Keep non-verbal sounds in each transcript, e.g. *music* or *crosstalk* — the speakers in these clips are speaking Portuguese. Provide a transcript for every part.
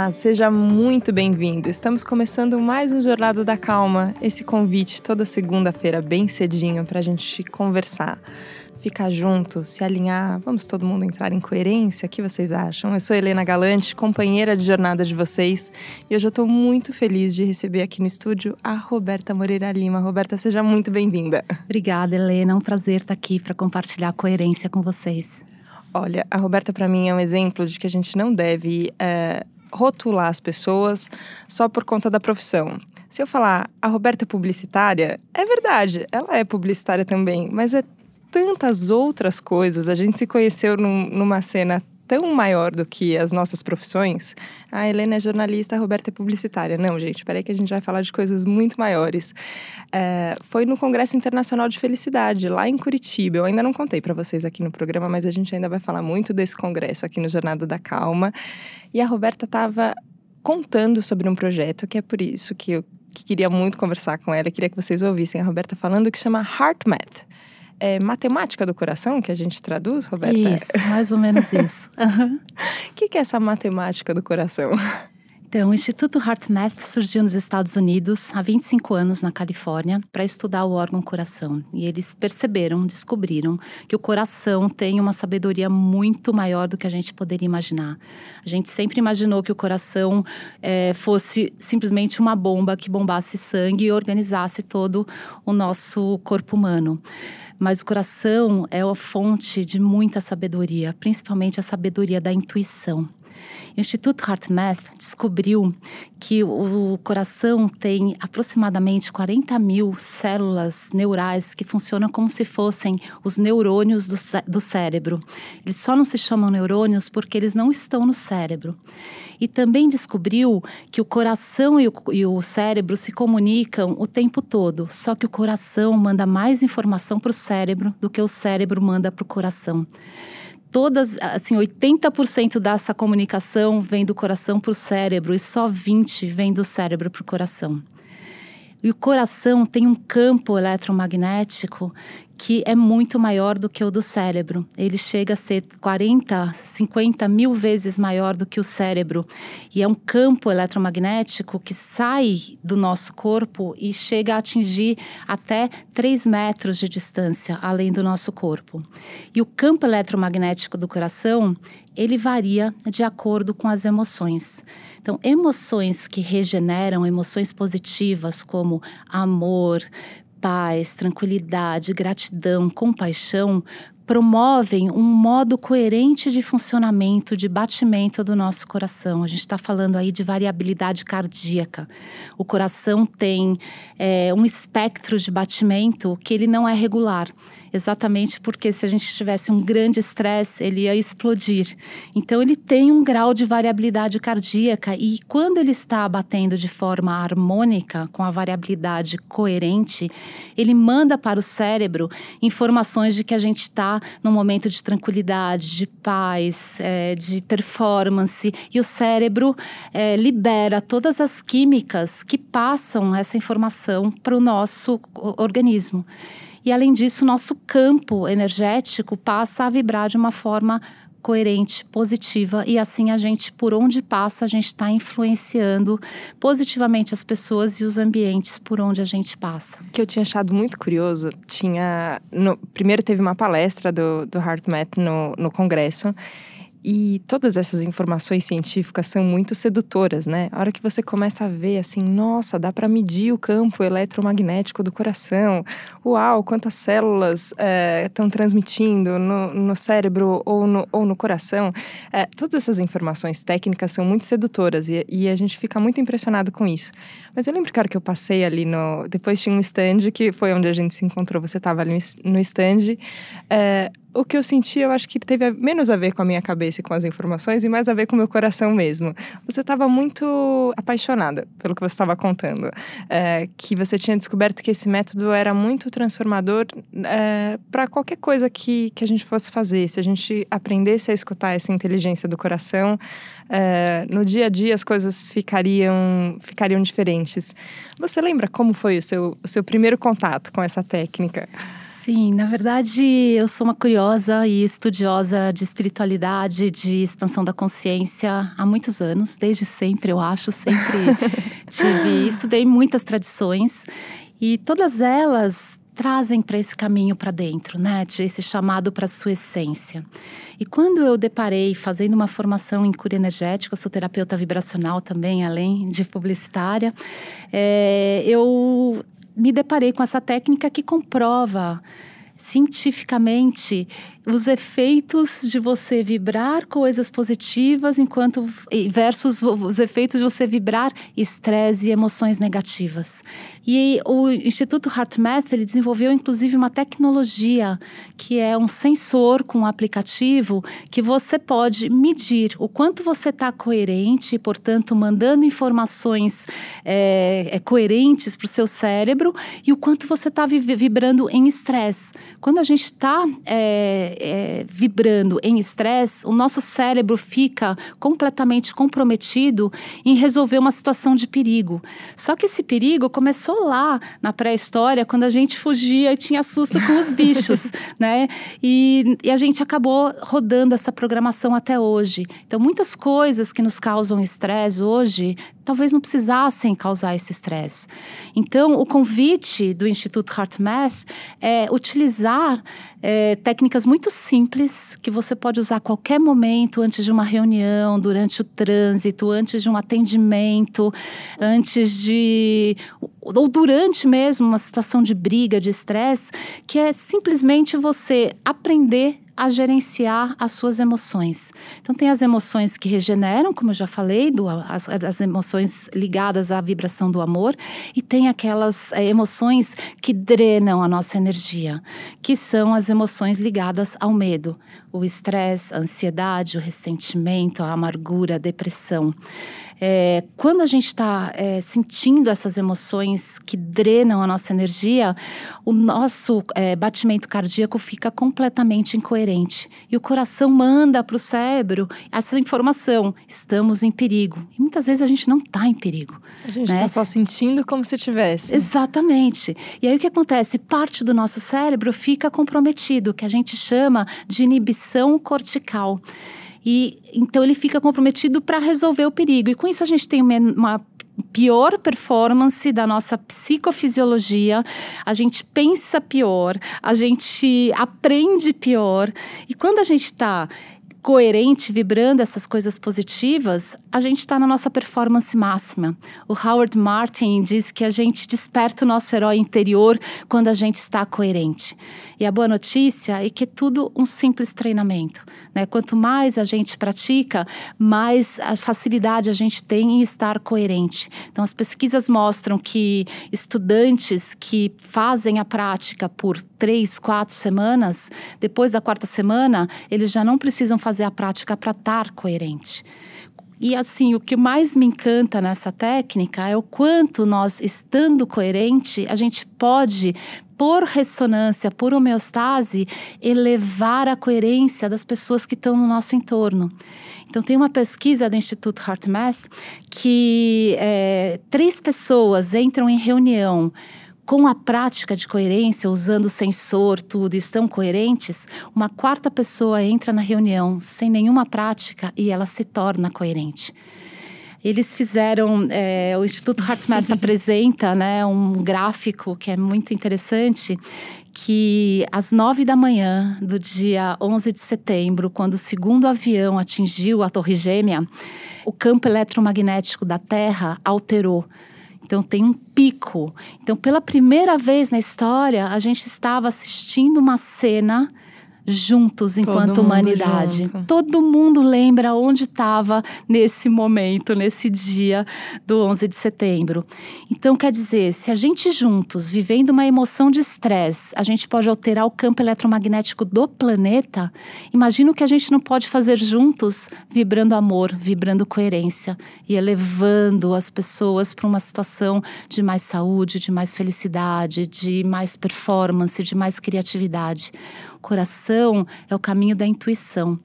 Olá, seja muito bem-vindo. Estamos começando mais um Jornada da Calma. Esse convite toda segunda-feira, bem cedinho, para a gente conversar, ficar junto, se alinhar. Vamos todo mundo entrar em coerência? O que vocês acham? Eu sou Helena Galante, companheira de jornada de vocês, e hoje eu estou muito feliz de receber aqui no estúdio a Roberta Moreira Lima. Roberta, seja muito bem-vinda. Obrigada, Helena. É um prazer estar aqui para compartilhar coerência com vocês. Olha, a Roberta para mim é um exemplo de que a gente não deve é, rotular as pessoas só por conta da profissão. Se eu falar a Roberta é publicitária, é verdade, ela é publicitária também, mas é tantas outras coisas. A gente se conheceu num, numa cena tão maior do que as nossas profissões. A Helena é jornalista, a Roberta é publicitária. Não, gente, peraí que a gente vai falar de coisas muito maiores. É, foi no Congresso Internacional de Felicidade, lá em Curitiba. Eu ainda não contei para vocês aqui no programa, mas a gente ainda vai falar muito desse congresso aqui no Jornada da Calma. E a Roberta estava contando sobre um projeto que é por isso que eu que queria muito conversar com ela, queria que vocês ouvissem a Roberta falando, que chama Heart Math é matemática do coração que a gente traduz, Roberta? Isso, mais ou menos isso. *laughs* O uhum. que, que é essa matemática do coração? Então, o Instituto HeartMath surgiu nos Estados Unidos há 25 anos na Califórnia para estudar o órgão coração. E eles perceberam, descobriram que o coração tem uma sabedoria muito maior do que a gente poderia imaginar. A gente sempre imaginou que o coração é, fosse simplesmente uma bomba que bombasse sangue e organizasse todo o nosso corpo humano. Mas o coração é a fonte de muita sabedoria, principalmente a sabedoria da intuição. O Instituto HeartMath descobriu que o coração tem aproximadamente 40 mil células neurais que funcionam como se fossem os neurônios do, do cérebro. Eles só não se chamam neurônios porque eles não estão no cérebro. E também descobriu que o coração e o, e o cérebro se comunicam o tempo todo, só que o coração manda mais informação para o cérebro do que o cérebro manda para o coração todas, assim, 80% dessa comunicação vem do coração para o cérebro e só 20% vem do cérebro para o coração. E o coração tem um campo eletromagnético que é muito maior do que o do cérebro. Ele chega a ser 40, 50 mil vezes maior do que o cérebro. E é um campo eletromagnético que sai do nosso corpo e chega a atingir até 3 metros de distância além do nosso corpo. E o campo eletromagnético do coração, ele varia de acordo com as emoções. Então, emoções que regeneram, emoções positivas como amor, paz, tranquilidade, gratidão, compaixão promovem um modo coerente de funcionamento, de batimento do nosso coração. A gente está falando aí de variabilidade cardíaca. O coração tem é, um espectro de batimento que ele não é regular exatamente porque se a gente tivesse um grande estresse, ele ia explodir. Então, ele tem um grau de variabilidade cardíaca e quando ele está batendo de forma harmônica, com a variabilidade coerente, ele manda para o cérebro informações de que a gente está num momento de tranquilidade, de paz, é, de performance, e o cérebro é, libera todas as químicas que passam essa informação para o nosso organismo. E além disso, nosso campo energético passa a vibrar de uma forma coerente, positiva e assim a gente, por onde passa, a gente está influenciando positivamente as pessoas e os ambientes por onde a gente passa. O que eu tinha achado muito curioso, tinha no, primeiro teve uma palestra do, do HeartMath no, no congresso e todas essas informações científicas são muito sedutoras, né? A hora que você começa a ver assim, nossa, dá para medir o campo eletromagnético do coração. Uau, quantas células estão é, transmitindo no, no, cérebro ou no, ou no coração. É, todas essas informações técnicas são muito sedutoras e, e, a gente fica muito impressionado com isso. Mas eu lembro, cara, que eu passei ali no. Depois tinha um stand que foi onde a gente se encontrou. Você estava ali no stand. É, o que eu senti, eu acho que teve menos a ver com a minha cabeça e com as informações e mais a ver com o meu coração mesmo. Você estava muito apaixonada pelo que você estava contando, é, que você tinha descoberto que esse método era muito transformador é, para qualquer coisa que, que a gente fosse fazer. Se a gente aprendesse a escutar essa inteligência do coração, é, no dia a dia as coisas ficariam, ficariam diferentes. Você lembra como foi o seu, o seu primeiro contato com essa técnica? Sim, na verdade, eu sou uma curiosa e estudiosa de espiritualidade, de expansão da consciência há muitos anos, desde sempre, eu acho, sempre *laughs* tive, estudei muitas tradições e todas elas trazem para esse caminho para dentro, né? De esse chamado para a sua essência. E quando eu deparei fazendo uma formação em cura energética, sou terapeuta vibracional também, além de publicitária, é, eu me deparei com essa técnica que comprova cientificamente os efeitos de você vibrar coisas positivas enquanto versus os efeitos de você vibrar estresse e emoções negativas. E o Instituto HeartMath ele desenvolveu inclusive uma tecnologia que é um sensor com um aplicativo que você pode medir o quanto você está coerente, portanto mandando informações é, é, coerentes para o seu cérebro e o quanto você está vibrando em estresse. Quando a gente está é, é, vibrando em estresse, o nosso cérebro fica completamente comprometido em resolver uma situação de perigo. Só que esse perigo começou lá na pré-história, quando a gente fugia e tinha susto com os bichos, *laughs* né? E, e a gente acabou rodando essa programação até hoje. Então, muitas coisas que nos causam estresse hoje talvez não precisassem causar esse estresse. Então, o convite do Instituto HeartMath é utilizar é, técnicas muito simples que você pode usar a qualquer momento, antes de uma reunião, durante o trânsito, antes de um atendimento, antes de. ou durante mesmo uma situação de briga, de estresse, que é simplesmente você aprender a gerenciar as suas emoções. Então, tem as emoções que regeneram, como eu já falei, do, as, as emoções ligadas à vibração do amor, e tem aquelas é, emoções que drenam a nossa energia, que são as emoções ligadas ao medo, o estresse, a ansiedade, o ressentimento, a amargura, a depressão. É, quando a gente está é, sentindo essas emoções que drenam a nossa energia, o nosso é, batimento cardíaco fica completamente incoerente. E o coração manda para o cérebro essa informação: estamos em perigo. E muitas vezes a gente não está em perigo. A gente está né? só sentindo como se tivesse. Exatamente. E aí o que acontece? Parte do nosso cérebro fica comprometido, que a gente chama de inibição cortical. E então ele fica comprometido para resolver o perigo. E com isso a gente tem uma pior performance da nossa psicofisiologia, a gente pensa pior, a gente aprende pior. E quando a gente está coerente, vibrando essas coisas positivas, a gente está na nossa performance máxima. O Howard Martin diz que a gente desperta o nosso herói interior quando a gente está coerente. E a boa notícia é que é tudo um simples treinamento. Né? Quanto mais a gente pratica, mais a facilidade a gente tem em estar coerente. Então, as pesquisas mostram que estudantes que fazem a prática por três, quatro semanas, depois da quarta semana, eles já não precisam fazer a prática para estar coerente. E assim, o que mais me encanta nessa técnica é o quanto nós, estando coerente, a gente pode, por ressonância, por homeostase, elevar a coerência das pessoas que estão no nosso entorno. Então, tem uma pesquisa do Instituto HeartMath que é, três pessoas entram em reunião com a prática de coerência, usando o sensor, tudo, estão coerentes, uma quarta pessoa entra na reunião sem nenhuma prática e ela se torna coerente. Eles fizeram, é, o Instituto HeartMath *laughs* apresenta né, um gráfico que é muito interessante, que às nove da manhã do dia 11 de setembro, quando o segundo avião atingiu a Torre Gêmea, o campo eletromagnético da Terra alterou então tem um pico. Então, pela primeira vez na história, a gente estava assistindo uma cena juntos enquanto Todo humanidade. Junto. Todo mundo lembra onde estava nesse momento, nesse dia do 11 de setembro. Então, quer dizer, se a gente juntos, vivendo uma emoção de estresse, a gente pode alterar o campo eletromagnético do planeta, imagina o que a gente não pode fazer juntos, vibrando amor, vibrando coerência e elevando as pessoas para uma situação de mais saúde, de mais felicidade, de mais performance, de mais criatividade. Coração é o caminho da intuição.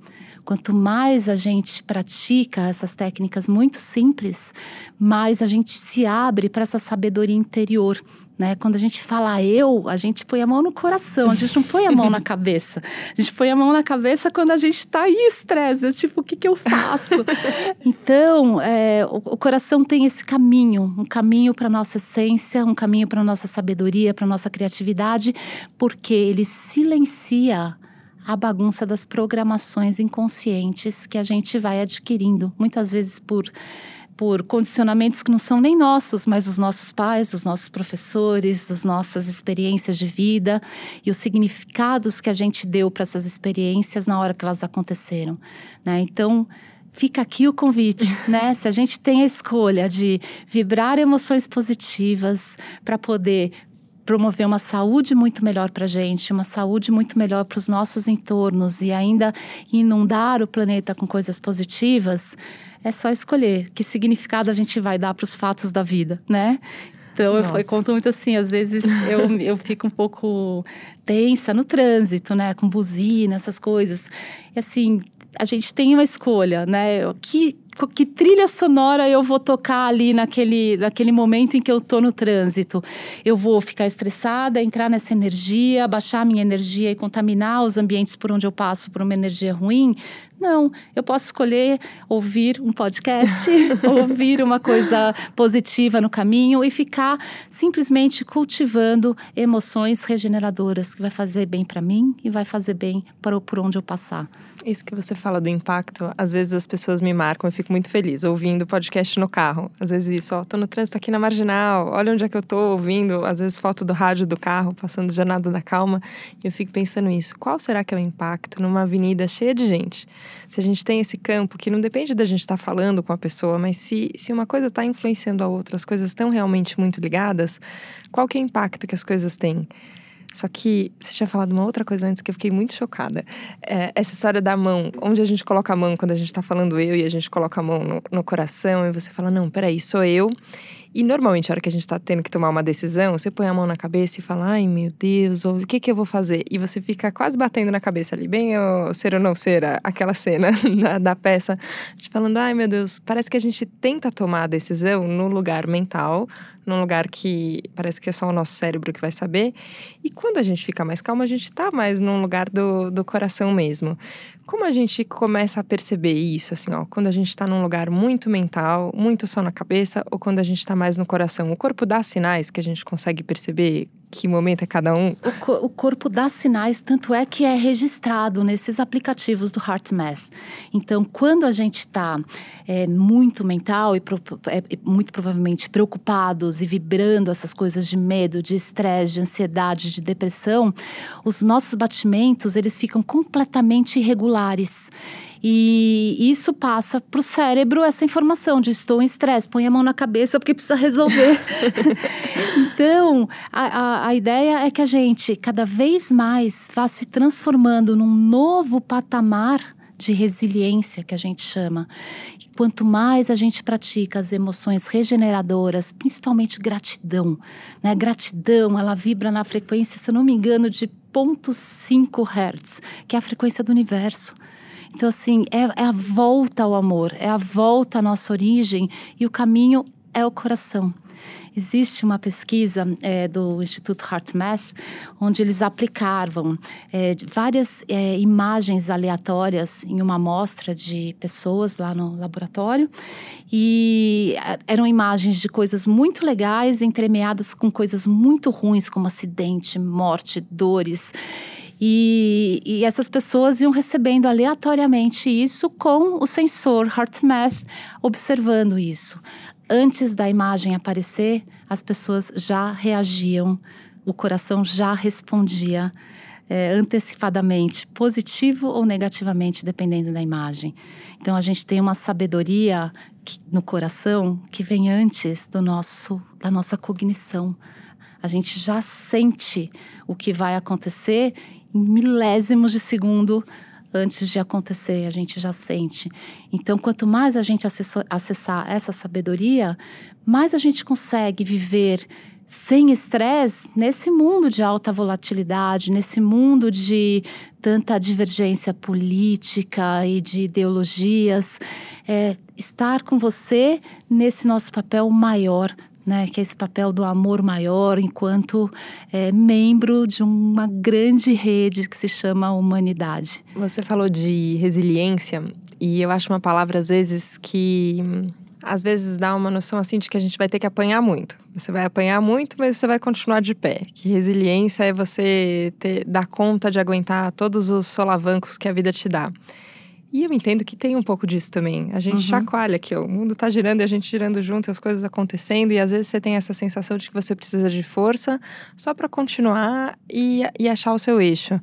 Quanto mais a gente pratica essas técnicas muito simples, mais a gente se abre para essa sabedoria interior Né? Quando a gente fala eu, a gente põe a mão no coração, a gente não põe a mão na *laughs* cabeça. A gente põe a mão na cabeça quando a gente está em estresse, tipo, o que, que eu faço? *laughs* então, é, o, o, coração tem esse caminho, um caminho para nossa essência, um caminho para nossa sabedoria, para nossa criatividade, porque ele silencia a bagunça das programações inconscientes que a gente vai adquirindo, muitas vezes por por condicionamentos que não são nem nossos, mas os nossos pais, os nossos professores, as nossas experiências de vida e os significados que a gente deu para essas experiências na hora que elas aconteceram. Né? Então, fica aqui o convite, *laughs* né? Se a gente tem a escolha de vibrar emoções positivas para poder promover uma saúde muito melhor para a gente, uma saúde muito melhor para os nossos entornos e ainda inundar o planeta com coisas positivas, é só escolher que significado a gente vai dar para os fatos da vida, né? Então, Nossa. eu conto muito assim, às vezes eu, *laughs* eu fico um pouco tensa no trânsito, né? Com buzina, essas coisas. E assim, a gente tem uma escolha, né? Que, que trilha sonora eu vou tocar ali naquele, naquele momento em que eu tô no trânsito? Eu vou ficar estressada, entrar nessa energia, baixar minha energia e contaminar os ambientes por onde eu passo por uma energia ruim? Não, eu posso escolher ouvir um podcast, *laughs* ouvir uma coisa positiva no caminho e ficar simplesmente cultivando emoções regeneradoras que vai fazer bem para mim e vai fazer bem para por onde eu passar. Isso que você fala do impacto, às vezes as pessoas me marcam, eu fico muito feliz ouvindo podcast no carro. Às vezes isso, ó, tô no trânsito aqui na marginal, olha onde é que eu tô ouvindo, às vezes foto do rádio do carro, passando Jornada da Calma, e eu fico pensando isso. Qual será que é o impacto numa avenida cheia de gente? Se a gente tem esse campo que não depende da gente estar tá falando com a pessoa, mas se, se uma coisa está influenciando a outra, as coisas estão realmente muito ligadas, qual que é o impacto que as coisas têm? Só que você tinha falado uma outra coisa antes que eu fiquei muito chocada. É, essa história da mão, onde a gente coloca a mão quando a gente tá falando eu e a gente coloca a mão no, no coração e você fala, não, peraí, sou eu. E normalmente, a hora que a gente tá tendo que tomar uma decisão, você põe a mão na cabeça e fala, ai meu Deus, ou, o que que eu vou fazer? E você fica quase batendo na cabeça ali, bem ou ser ou não ser, aquela cena *laughs* da, da peça, te falando, ai meu Deus, parece que a gente tenta tomar a decisão no lugar mental, num lugar que parece que é só o nosso cérebro que vai saber. E quando a gente fica mais calmo, a gente tá mais num lugar do, do coração mesmo. Como a gente começa a perceber isso, assim, ó, quando a gente está num lugar muito mental, muito só na cabeça, ou quando a gente está mais no coração? O corpo dá sinais que a gente consegue perceber que momento é cada um? O, co o, corpo dá sinais, tanto é que é registrado nesses aplicativos do HeartMath. Então, quando a gente está é, muito mental e pro, é, muito provavelmente preocupados e vibrando essas coisas de medo, de estresse, de ansiedade, de depressão, os nossos batimentos eles ficam completamente irregulares. E isso passa para o cérebro essa informação de estou em estresse, põe a mão na cabeça porque precisa resolver. *laughs* então, a, a, a ideia é que a gente cada vez mais vá se transformando num novo patamar de resiliência que a gente chama. E quanto mais a gente pratica as emoções regeneradoras, principalmente gratidão, né? Gratidão, ela vibra na frequência, se eu não me engano, de 0.5 Hz, que é a frequência do universo. Então, assim, é, é a volta ao amor, é a volta à nossa origem e o caminho é o coração. Existe uma pesquisa é, do Instituto HeartMath onde eles aplicavam é, várias é, imagens aleatórias em uma amostra de pessoas lá no laboratório e eram imagens de coisas muito legais entremeadas com coisas muito ruins como acidente, morte, dores. E, e, essas pessoas iam recebendo aleatoriamente isso com o sensor HeartMath observando isso. Antes da imagem aparecer, as pessoas já reagiam, o coração já respondia é, antecipadamente, positivo ou negativamente, dependendo da imagem. Então a gente tem uma sabedoria que, no coração que vem antes do nosso da nossa cognição. A gente já sente o que vai acontecer milésimos de segundo antes de acontecer, a gente já sente. Então, quanto mais a gente acessar essa sabedoria, mais a gente consegue viver sem estresse nesse mundo de alta volatilidade, nesse mundo de tanta divergência política e de ideologias. É, estar com você nesse nosso papel maior né? Que é esse papel do amor maior enquanto é, membro de uma grande rede que se chama humanidade. Você falou de resiliência e eu acho uma palavra às vezes que às vezes dá uma noção assim de que a gente vai ter que apanhar muito. Você vai apanhar muito, mas você vai continuar de pé. Que resiliência é você ter, dar conta de aguentar todos os solavancos que a vida te dá. E eu entendo que tem um pouco disso também. A gente uhum. chacoalha aqui, ó, o mundo tá girando e a gente girando junto, as coisas acontecendo, e às vezes você tem essa sensação de que você precisa de força só para continuar e, e achar o seu eixo.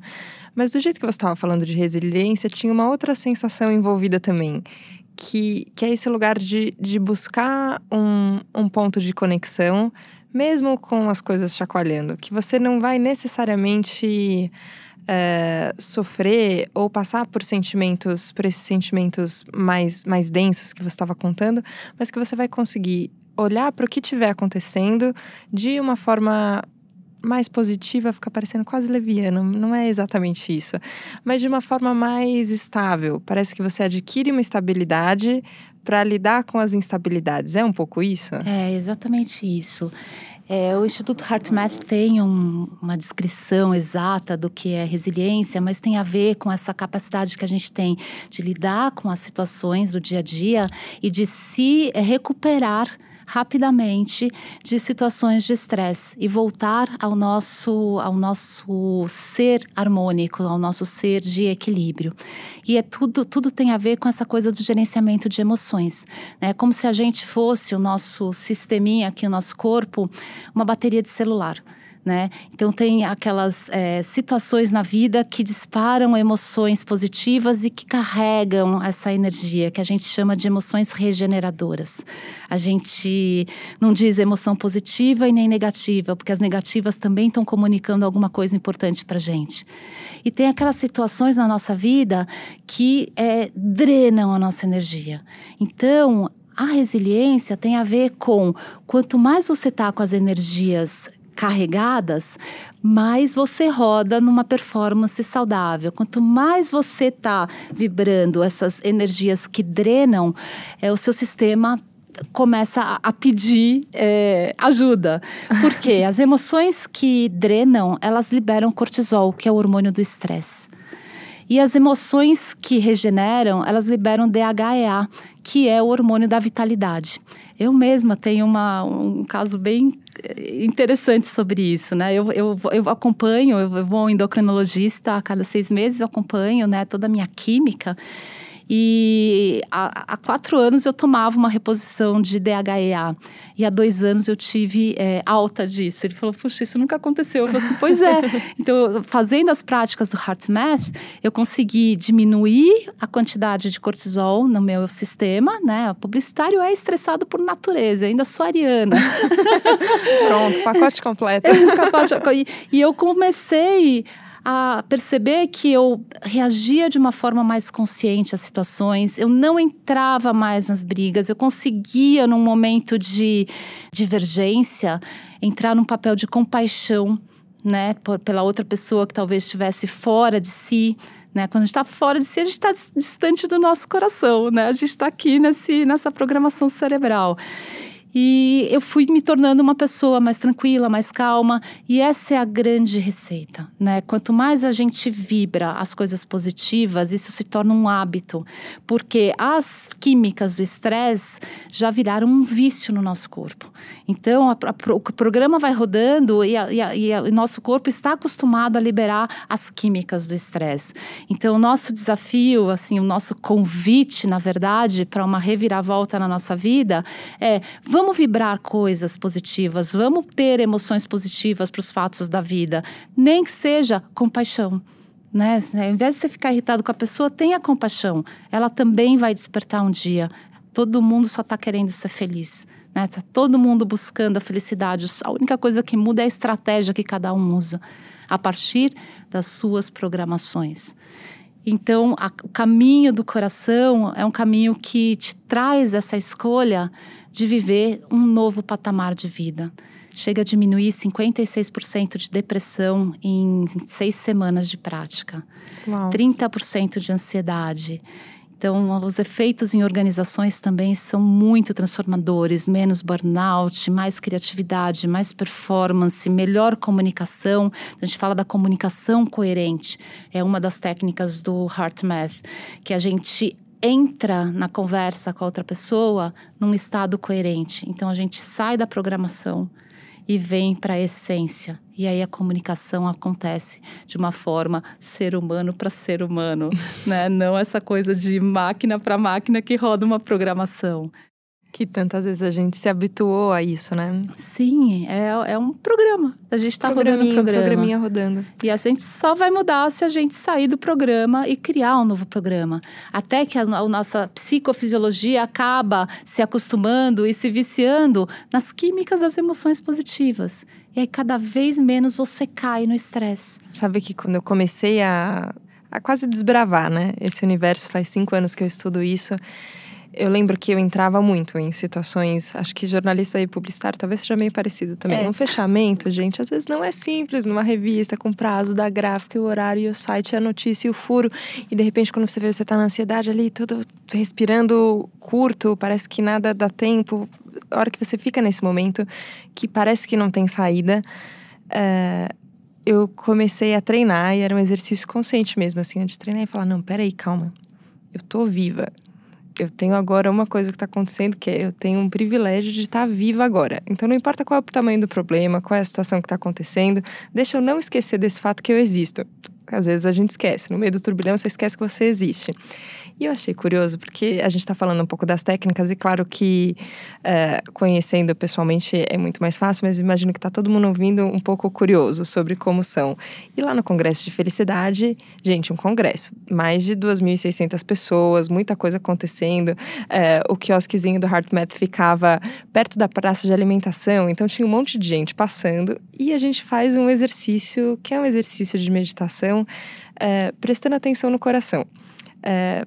Mas do jeito que você estava falando de resiliência, tinha uma outra sensação envolvida também, que, que é esse lugar de, de buscar um, um ponto de conexão, mesmo com as coisas chacoalhando, que você não vai necessariamente é, sofrer ou passar por sentimentos, por esses sentimentos mais, mais densos que você estava contando, mas que você vai conseguir olhar para o que estiver acontecendo de uma forma mais positiva, fica parecendo quase leviano, não é exatamente isso, mas de uma forma mais estável. Parece que você adquire uma estabilidade para lidar com as instabilidades. É um pouco isso? É exatamente isso. É, o Instituto HeartMath tem um, uma descrição exata do que é resiliência, mas tem a ver com essa capacidade que a gente tem de lidar com as situações do dia a dia e de se recuperar rapidamente de situações de estresse e voltar ao nosso, ao nosso ser harmônico, ao nosso ser de equilíbrio. E é tudo, tudo tem a ver com essa coisa do gerenciamento de emoções. É né? como se a gente fosse o nosso sisteminha aqui, o nosso corpo, uma bateria de celular né? Então tem aquelas é, situações na vida que disparam emoções positivas e que carregam essa energia que a gente chama de emoções regeneradoras. A gente não diz emoção positiva e nem negativa, porque as negativas também estão comunicando alguma coisa importante para gente. E tem aquelas situações na nossa vida que é, drenam a nossa energia. Então a resiliência tem a ver com quanto mais você está com as energias carregadas, mais você roda numa performance saudável. Quanto mais você está vibrando essas energias que drenam, é, o seu sistema começa a, pedir é, ajuda. *laughs* Porque as emoções que drenam, elas liberam cortisol, que é o hormônio do estresse. E as emoções que regeneram, elas liberam DHEA, que é o hormônio da vitalidade. Eu mesma tenho uma, um caso bem interessante sobre isso, né? Eu, eu, eu acompanho, eu vou ao endocrinologista a cada seis meses, eu acompanho né, toda a minha química. E há, há, quatro anos eu tomava uma reposição de DHEA. E há dois anos eu tive é, alta disso. Ele falou, puxa, isso nunca aconteceu. Eu falei assim, pois é. *laughs* Então, fazendo as práticas do HeartMath, eu consegui diminuir a quantidade de cortisol no meu sistema, né? O publicitário é estressado por natureza, eu ainda sou ariana. *laughs* Pronto, pacote completo. *laughs* e, e eu comecei a perceber que eu reagia de uma forma mais consciente às situações, eu não entrava mais nas brigas, eu conseguia, num momento de divergência, entrar num papel de compaixão, né, por, pela outra pessoa que talvez estivesse fora de si. Né? Quando a gente está fora de si, a gente está distante do nosso coração, né? A gente está aqui nesse, nessa programação cerebral. E eu fui me tornando uma pessoa mais tranquila, mais calma, e essa é a grande receita, né? Quanto mais a gente vibra as coisas positivas, isso se torna um hábito, porque as químicas do estresse já viraram um vício no nosso corpo. Então, a, a, o programa vai rodando e, a, e, e o nosso corpo está acostumado a liberar as químicas do estresse. Então, o nosso desafio, assim, o nosso convite, na verdade, para uma reviravolta na nossa vida é vamos Vamos vibrar coisas positivas, vamos ter emoções positivas para os fatos da vida, nem que seja compaixão. Né? Ao invés de você ficar irritado com a pessoa, tenha compaixão. Ela também vai despertar um dia. Todo mundo só está querendo ser feliz. Né? Tá todo mundo buscando a felicidade. A única coisa que muda é a estratégia que cada um usa a partir das suas programações. Então, a, o caminho do coração é um caminho que te traz essa escolha de viver um novo patamar de vida. Chega a diminuir 56% de depressão em seis semanas de prática, Uau. 30% de ansiedade. Então, os efeitos em organizações também são muito transformadores: menos burnout, mais criatividade, mais performance, melhor comunicação. A gente fala da comunicação coerente, é uma das técnicas do HeartMath, que a gente entra na conversa com a outra pessoa num estado coerente. Então a gente sai da programação e vem para a essência. E aí a comunicação acontece de uma forma ser humano para ser humano, *laughs* né? Não essa coisa de máquina para máquina que roda uma programação. Que tantas vezes a gente se habituou a isso, né? Sim, é, é um programa. A gente está rodando um programa. Programinha rodando. E a gente só vai mudar se a gente sair do programa e criar um novo programa. Até que a, a nossa psicofisiologia acaba se acostumando e se viciando nas químicas das emoções positivas. E aí cada vez menos você cai no estresse. Sabe que quando eu comecei a, a quase desbravar, né? Esse universo faz cinco anos que eu estudo isso eu lembro que eu entrava muito em situações, acho que jornalista e publicitário talvez seja meio parecido também. É. Um fechamento, gente, às vezes não é simples numa revista com prazo da gráfica, o horário e o site, a notícia e o furo. E de repente, quando você vê, você tá na ansiedade ali, tudo respirando curto, parece que nada dá tempo. A hora que você fica nesse momento que parece que não tem saída. É, eu comecei a treinar e era um exercício consciente mesmo, assim, de treinar e falar: não, peraí, calma, eu tô viva, eu tenho agora uma coisa que está acontecendo que é eu tenho um privilégio de estar tá viva agora. Então não importa qual é o tamanho do problema, qual é a situação que está acontecendo, deixa eu não esquecer desse fato que eu existo. Às vezes a gente esquece, no meio do turbilhão você esquece que você existe. E eu achei curioso, porque a gente está falando um pouco das técnicas, e claro que é, conhecendo pessoalmente é muito mais fácil, mas imagino que está todo mundo ouvindo um pouco curioso sobre como são. E lá no Congresso de Felicidade, gente, um congresso, mais de 2.600 pessoas, muita coisa acontecendo. É, o quiosquezinho do HeartMath ficava perto da praça de alimentação, então tinha um monte de gente passando. E a gente faz um exercício, que é um exercício de meditação, é, prestando atenção no coração. É,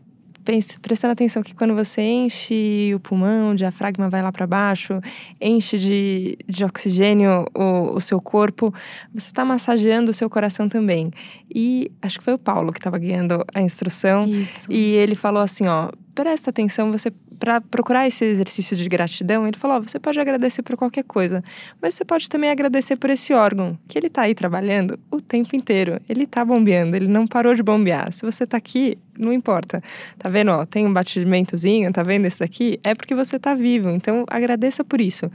prestando atenção que quando você enche o pulmão, o diafragma vai lá para baixo, enche de, de oxigênio o, o seu corpo, você está massageando o seu coração também. E acho que foi o Paulo que estava guiando a instrução. Isso. E ele falou assim: ó, presta atenção, você para procurar esse exercício de gratidão, ele falou: oh, você pode agradecer por qualquer coisa, mas você pode também agradecer por esse órgão, que ele está aí trabalhando o tempo inteiro. Ele está bombeando, ele não parou de bombear. Se você está aqui, não importa. Tá vendo? Ó, tem um batimentozinho, tá vendo esse daqui? É porque você está vivo. Então agradeça por isso.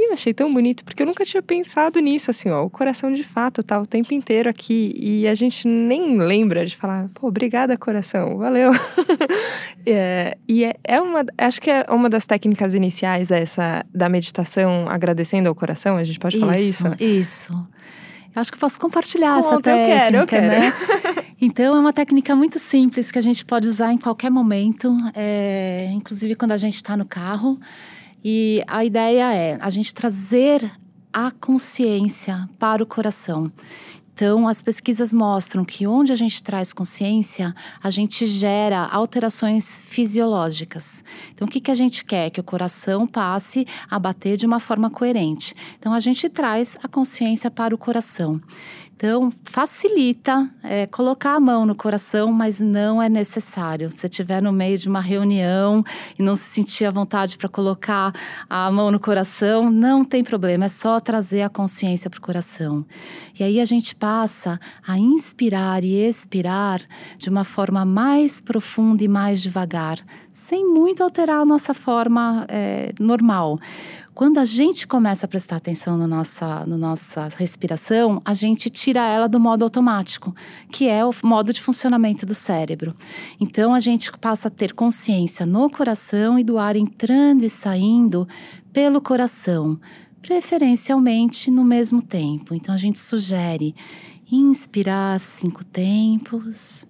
E eu achei tão bonito, porque eu nunca tinha pensado nisso, assim, ó. O coração de fato tá o tempo inteiro aqui. E a gente nem lembra de falar, pô, obrigada, coração, valeu. *laughs* é, e é, é, uma. Acho que é uma das técnicas iniciais essa da meditação agradecendo ao coração. A gente pode falar isso? Isso. Eu acho que eu posso compartilhar Conta, essa técnica, eu quero, eu quero. né? *laughs* Então, é uma técnica muito simples que a gente pode usar em qualquer momento, é, inclusive quando a gente está no carro. E a ideia é a gente trazer a consciência para o coração. Então, as pesquisas mostram que onde a gente traz consciência, a gente gera alterações fisiológicas. Então, o que, que a gente quer? Que o coração passe a bater de uma forma coerente. Então, a gente traz a consciência para o coração. Então, facilita é, colocar a mão no coração, mas não é necessário. Se estiver no meio de uma reunião e não se sentir à vontade para colocar a mão no coração, não tem problema, é só trazer a consciência para o coração. E aí a gente passa a inspirar e expirar de uma forma mais profunda e mais devagar, sem muito alterar a nossa forma é, normal. Quando a gente começa a prestar atenção na nossa, na nossa respiração, a gente tira ela do modo automático, que é o modo de funcionamento do cérebro. Então a gente passa a ter consciência no coração e do ar entrando e saindo pelo coração, preferencialmente no mesmo tempo. Então a gente sugere inspirar cinco tempos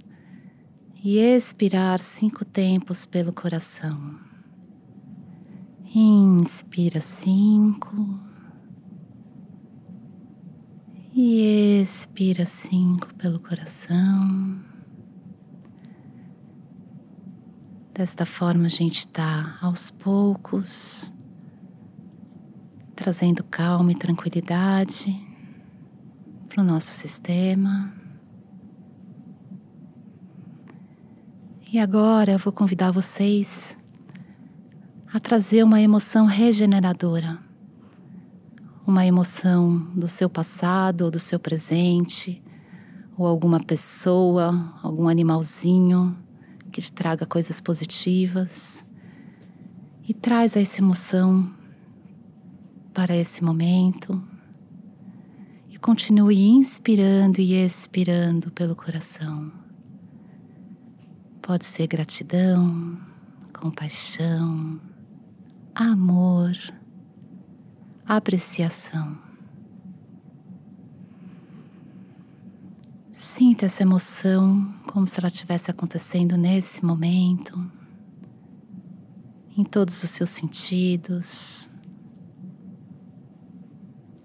e expirar cinco tempos pelo coração. Inspira cinco e expira cinco pelo coração. Desta forma, a gente está aos poucos trazendo calma e tranquilidade para o nosso sistema. E agora eu vou convidar vocês a trazer uma emoção regeneradora. Uma emoção do seu passado ou do seu presente, ou alguma pessoa, algum animalzinho que te traga coisas positivas. E traz essa emoção para esse momento. E continue inspirando e expirando pelo coração. Pode ser gratidão, compaixão, amor, apreciação. Sinta essa emoção como se ela estivesse acontecendo nesse momento, em todos os seus sentidos.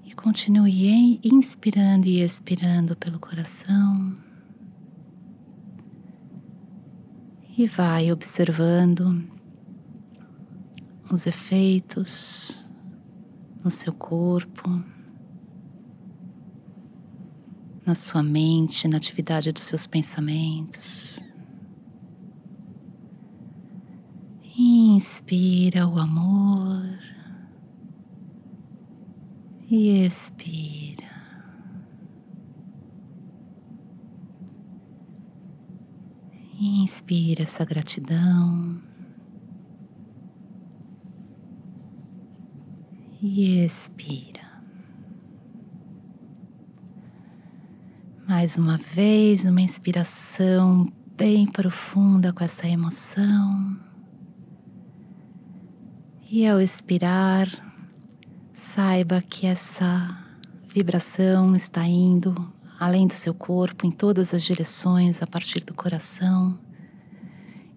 E continue inspirando e expirando pelo coração. e vai observando os efeitos no seu corpo, na sua mente, na atividade dos seus pensamentos. Inspira o amor e expira. Inspira essa gratidão. E expira. Mais uma vez, uma inspiração bem profunda com essa emoção. E ao expirar, saiba que essa vibração está indo além do seu corpo, em todas as direções, a partir do coração,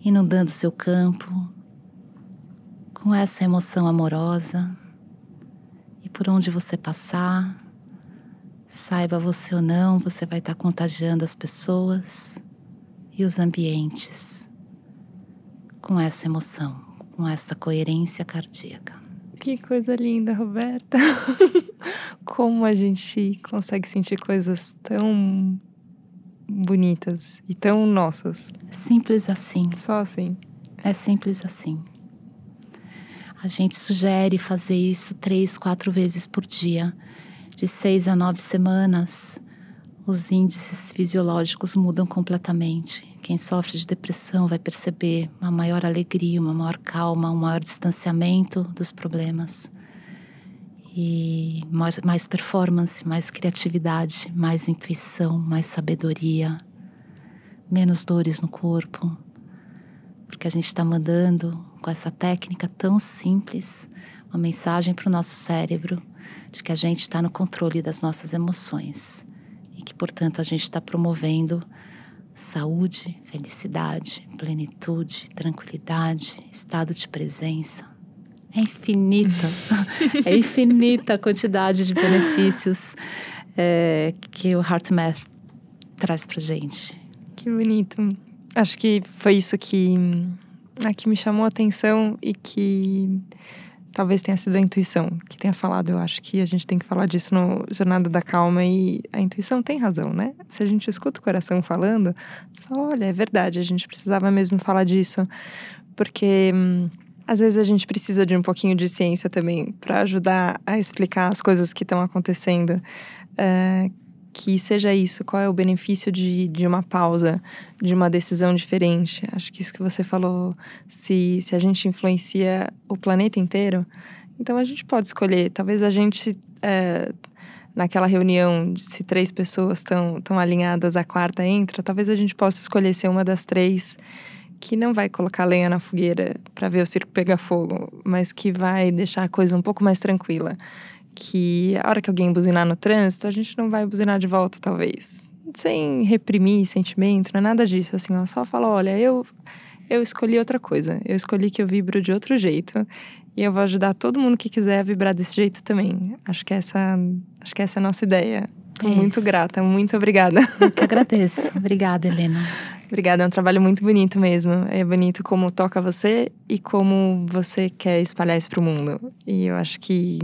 inundando seu campo com essa emoção amorosa. Por onde você passar, saiba você ou não, você vai estar contagiando as pessoas e os ambientes com essa emoção, com essa coerência cardíaca. Que coisa linda, Roberta. *laughs* Como a gente consegue sentir coisas tão bonitas e tão nossas. Simples assim. Só assim. É simples assim. A gente sugere fazer isso três, quatro vezes por dia, de seis a nove semanas. Os índices fisiológicos mudam completamente. Quem sofre de depressão vai perceber uma maior alegria, uma maior calma, um maior distanciamento dos problemas. E mais performance, mais criatividade, mais intuição, mais sabedoria, menos dores no corpo. Porque a gente está mandando, com essa técnica tão simples, uma mensagem para o nosso cérebro de que a gente está no controle das nossas emoções e que, portanto, a gente está promovendo saúde, felicidade, plenitude, tranquilidade, estado de presença. É infinita, *laughs* é infinita a quantidade de benefícios é, que o HeartMath traz pra gente. Que bonito. Acho que foi isso que, ah, que me chamou a atenção e que talvez tenha sido a intuição que tenha falado. Eu acho que a gente tem que falar disso no Jornada da Calma e a intuição tem razão, né? Se a gente escuta o coração falando, você fala: olha, é verdade, a gente precisava mesmo falar disso, porque. Hum, às vezes a gente precisa de um pouquinho de ciência também para ajudar a explicar as coisas que estão acontecendo. Uh, que seja isso, qual é o benefício de, de uma pausa, de uma decisão diferente. Acho que isso que você falou, se, se a gente influencia o planeta inteiro, então a gente pode escolher. Talvez a gente, é, naquela reunião, se três pessoas estão alinhadas, a quarta entra, talvez a gente possa escolher ser uma das três que não vai colocar lenha na fogueira para ver o circo pegar fogo, mas que vai deixar a coisa um pouco mais tranquila que a hora que alguém buzinar no trânsito, a gente não vai buzinar de volta, talvez. Sem reprimir sentimento, não é nada disso. Assim, ó, só fala: olha, eu, eu escolhi outra coisa. Eu escolhi que eu vibro de outro jeito. E eu vou ajudar todo mundo que quiser a vibrar desse jeito também. Acho que essa, acho que essa é a nossa ideia. É muito grata, muito obrigada. Eu que agradeço. obrigada, Helena. Obrigada, é um trabalho muito bonito mesmo. É bonito como toca você e como você quer espalhar isso para o mundo. E eu acho que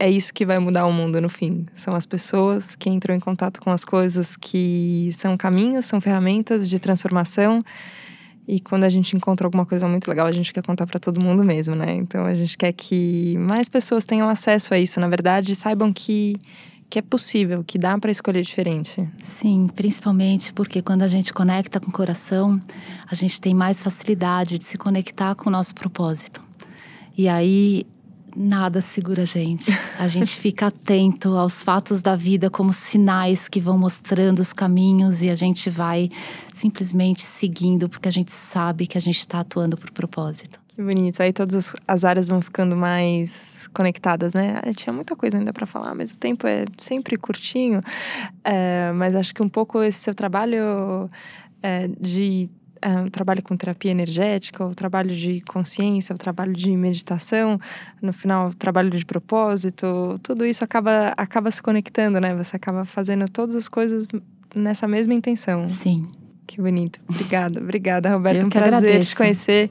é isso que vai mudar o mundo no fim. São as pessoas que entram em contato com as coisas que são caminhos, são ferramentas de transformação E quando a gente encontra alguma coisa muito legal, a gente quer contar para todo mundo mesmo, né? Então a gente quer que mais pessoas tenham acesso a isso, na verdade, saibam que que é possível, que dá para escolher diferente. Sim, principalmente porque quando a gente conecta com o coração, a gente tem mais facilidade de se conectar com o nosso propósito. E aí nada segura a gente. A gente *laughs* fica atento aos fatos da vida como sinais que vão mostrando os caminhos e a gente vai simplesmente seguindo porque a gente sabe que a gente está atuando por propósito. Que bonito. Aí todas as áreas vão ficando mais conectadas, né? Eu tinha muita coisa ainda para falar, mas o tempo é sempre curtinho. É, mas acho que um pouco esse seu trabalho é, de é, o trabalho com terapia energética, o trabalho de consciência, o trabalho de meditação, no final, o trabalho de propósito, tudo isso acaba, acaba se conectando, né? Você acaba fazendo todas as coisas nessa mesma intenção. Sim. Que bonito. Obrigada, obrigada, Roberto. um prazer agradeço. te conhecer.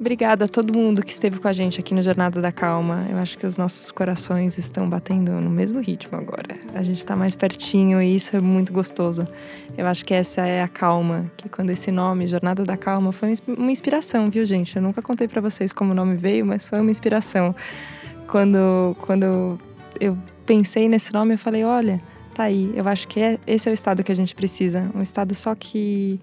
Obrigada a todo mundo que esteve com a gente aqui no Jornada da Calma. Eu acho que os nossos corações estão batendo no mesmo ritmo agora. A gente está mais pertinho e isso é muito gostoso. Eu acho que essa é a calma, que quando esse nome, Jornada da Calma, foi uma inspiração, viu, gente? Eu nunca contei para vocês como o nome veio, mas foi uma inspiração. Quando, quando eu pensei nesse nome, eu falei: olha, tá aí. Eu acho que é, esse é o estado que a gente precisa. Um estado só que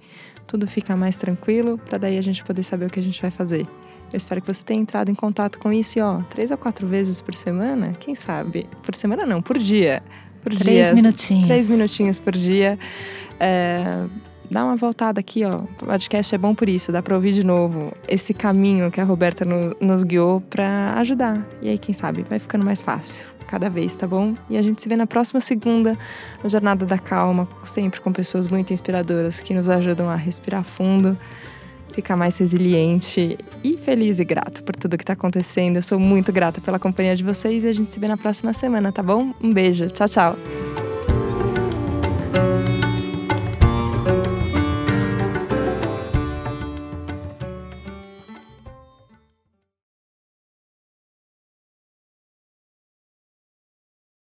tudo fica mais tranquilo, para daí a gente poder saber o que a gente vai fazer. Eu espero que você tenha entrado em contato com isso e, ó, três a quatro vezes por semana, quem sabe? Por semana não, por dia. Por três dia, minutinhos. Três minutinhos por dia. É, dá uma voltada aqui, ó. O podcast é bom por isso, dá para ouvir de novo esse caminho que a Roberta no, nos guiou para ajudar. E aí, quem sabe, vai ficando mais fácil cada vez, tá bom? E a gente se vê na próxima segunda, no Jornada da Calma, sempre com pessoas muito inspiradoras que nos ajudam a respirar fundo, ficar mais resiliente e feliz e grato por tudo que tá acontecendo. Eu sou muito grata pela companhia de vocês e a gente se vê na próxima semana, tá bom? Um beijo, tchau, tchau.